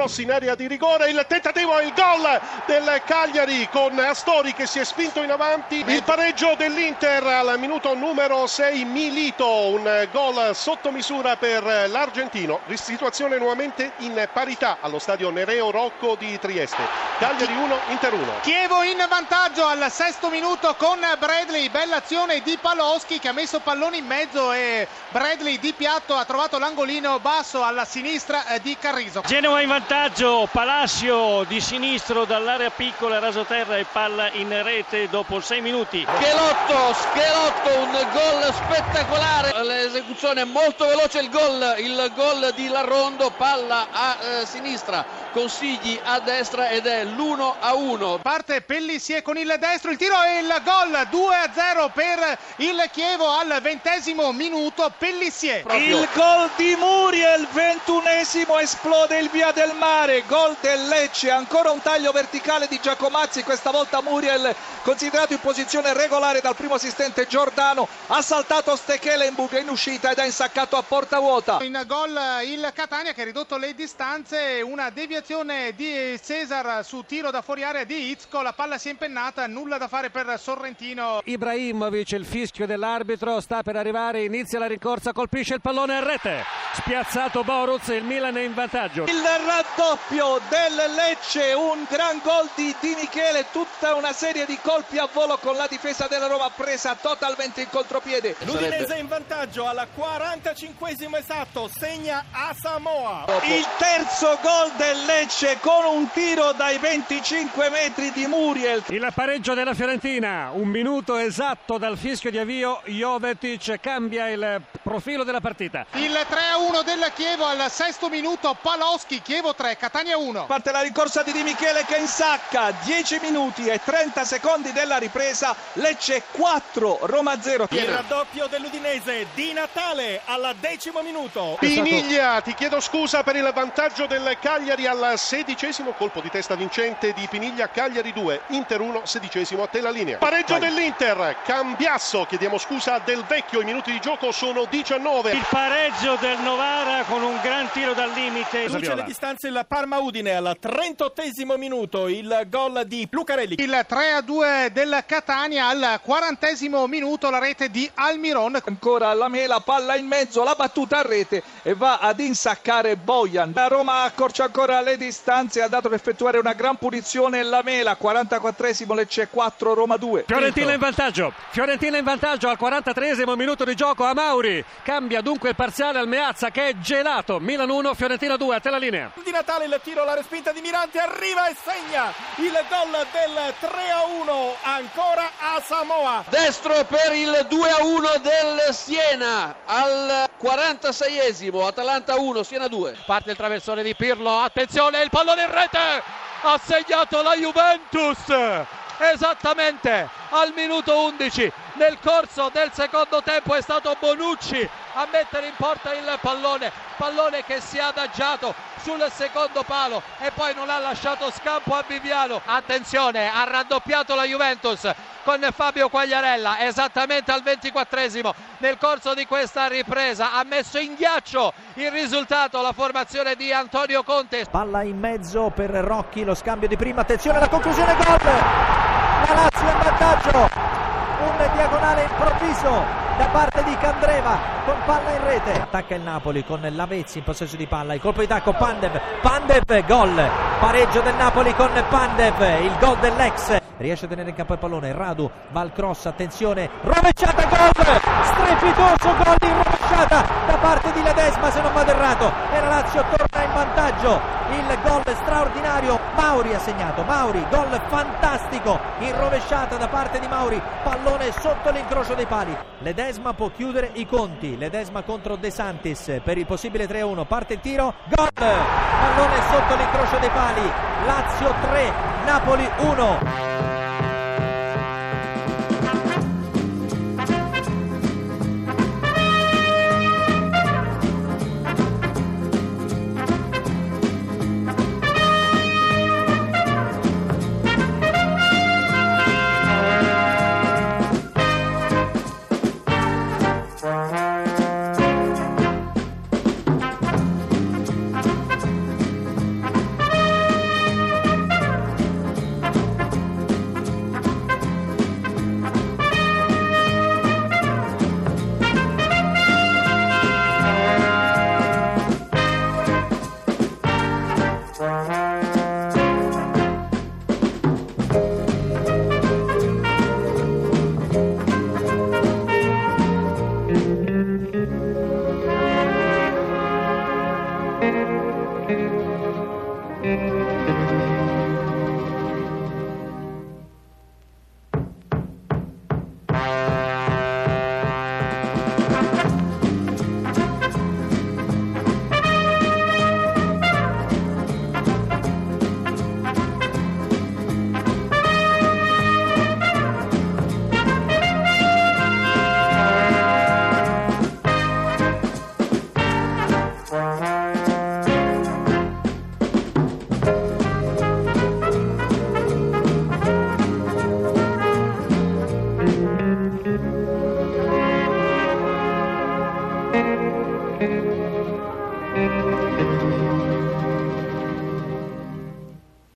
cross in area di rigore, il tentativo e il gol del Cagliari con Astori che si è spinto in avanti, il pareggio dell'Inter al minuto numero 6 Milito, un gol sotto misura per l'argentino, situazione nuovamente in parità allo stadio Nereo Rocco di Trieste, Cagliari 1, Inter 1. Chievo in vantaggio al sesto minuto con Bradley, bella azione di Paloschi che ha messo pallone in mezzo e Bradley di piatto ha trovato l'angolino basso alla sinistra eh, di Carrizo. Genoa in vantaggio, Palacio di sinistro dall'area piccola, rasoterra e palla in rete dopo 6 minuti. Schelotto, Schelotto, un gol spettacolare, l'esecuzione molto veloce, il gol, il gol di Larrondo, palla a eh, sinistra, consigli a destra ed è l'1 a 1. Parte Pellissier con il destro, il tiro e il gol 2 a 0 per il Chievo al ventesimo minuto. Pellissier. Proprio. Il gol di Muriel, ventunesimo, esplode il via del mare. Gol del Lecce, ancora un taglio verticale di Giacomazzi. Questa volta Muriel, considerato in posizione regolare dal primo assistente Giordano, ha saltato Stekelenburg in uscita ed ha insaccato a porta vuota. In gol il Catania che ha ridotto le distanze, una deviazione di Cesar su tiro da fuori area di Izco. La palla si è impennata, nulla da fare per Sorrentino. Ibrahimovic, il fischio dell'arbitro, sta per arrivare, inizia la rincorsa, colpisce il pallone a rete. Spiazzato Boruz, il Milan è in vantaggio. Il raddoppio del Lecce, un gran gol di Di Michele, tutta una serie di colpi a volo con la difesa della Roma presa totalmente in contropiede. L'Udinese in vantaggio alla 45 esatto, segna a Samoa. Il terzo gol del Lecce con un tiro dai 25 metri di Muriel. Il pareggio della Fiorentina, un minuto esatto dal fischio di avvio, Jovetic cambia il profilo della partita. Il 3-1 del Chievo al sesto minuto, Paloschi, Chievo 3, Catania 1. Parte la rincorsa di Di Michele che insacca, 10 minuti e 30 secondi della ripresa, Lecce 4, Roma 0. Il raddoppio dell'Udinese di Natale al decimo minuto. Piniglia, ti chiedo scusa per il vantaggio del Cagliari al sedicesimo, colpo di testa vincente di Piniglia, Cagliari 2, Inter 1, sedicesimo a te la linea. Pareggio Vai. dell'Inter, Cambiasso, chiediamo scusa del vecchio, i minuti di gioco sono 19. Il pareggio del Novara con un gran tiro dal limite. Riduce le distanze il Parma Udine al 38 minuto, il gol di Lucarelli. Il 3-2 del Catania al 40 minuto, la rete di Almiron. Ancora la mela, palla in mezzo, la battuta a rete e va ad insaccare Bojan. La Roma accorcia ancora le distanze, ha dato per effettuare una gran punizione la mela, 44esimo Lecce 4, Roma 2. Fiorentina in vantaggio, Fiorentina in vantaggio al 43 minuto di gioco a Mauri, cambia dunque il parziale al Meazza che è gelato, Milan 1, Fiorentina 2, a te la linea. Di Natale il tiro, la respinta di Mirante, arriva e segna il gol del 3 a 1, ancora a Samoa. Destro per il 2 a 1 del Siena al 46esimo, Atalanta 1, Siena 2. Parte il traversone di Pirlo, attenzione, il pallone in rete, ha segnato la Juventus esattamente al minuto 11 nel corso del secondo tempo è stato Bonucci a mettere in porta il pallone. Pallone che si è adagiato sul secondo palo e poi non ha lasciato scampo a Viviano. Attenzione ha raddoppiato la Juventus con Fabio Quagliarella esattamente al 24esimo nel corso di questa ripresa ha messo in ghiaccio il risultato la formazione di Antonio Conte. Palla in mezzo per Rocchi lo scambio di prima attenzione alla conclusione gol! La Lazio in vantaggio! Un diagonale improvviso da parte di Candreva con palla in rete. Attacca il Napoli con Lavezzi in possesso di palla il colpo di tacco Pandev Pandev gol. Pareggio del Napoli con Pandev il gol dell'ex riesce a tenere in campo il pallone Radu va al cross attenzione rovesciata gol! Strepitoso gol in rovesciata da parte di Ledesma se non vado errato. E la Lazio torna in vantaggio. Il gol straordinario Mauri ha segnato. Mauri gol fantastico in rovesciata da parte di Mauri. Pallone sotto l'incrocio dei pali. Ledesma può chiudere i conti. Ledesma contro De Santis per il possibile 3-1 parte il tiro gol! Pallone sotto l'incrocio dei pali. Lazio 3 Napoli 1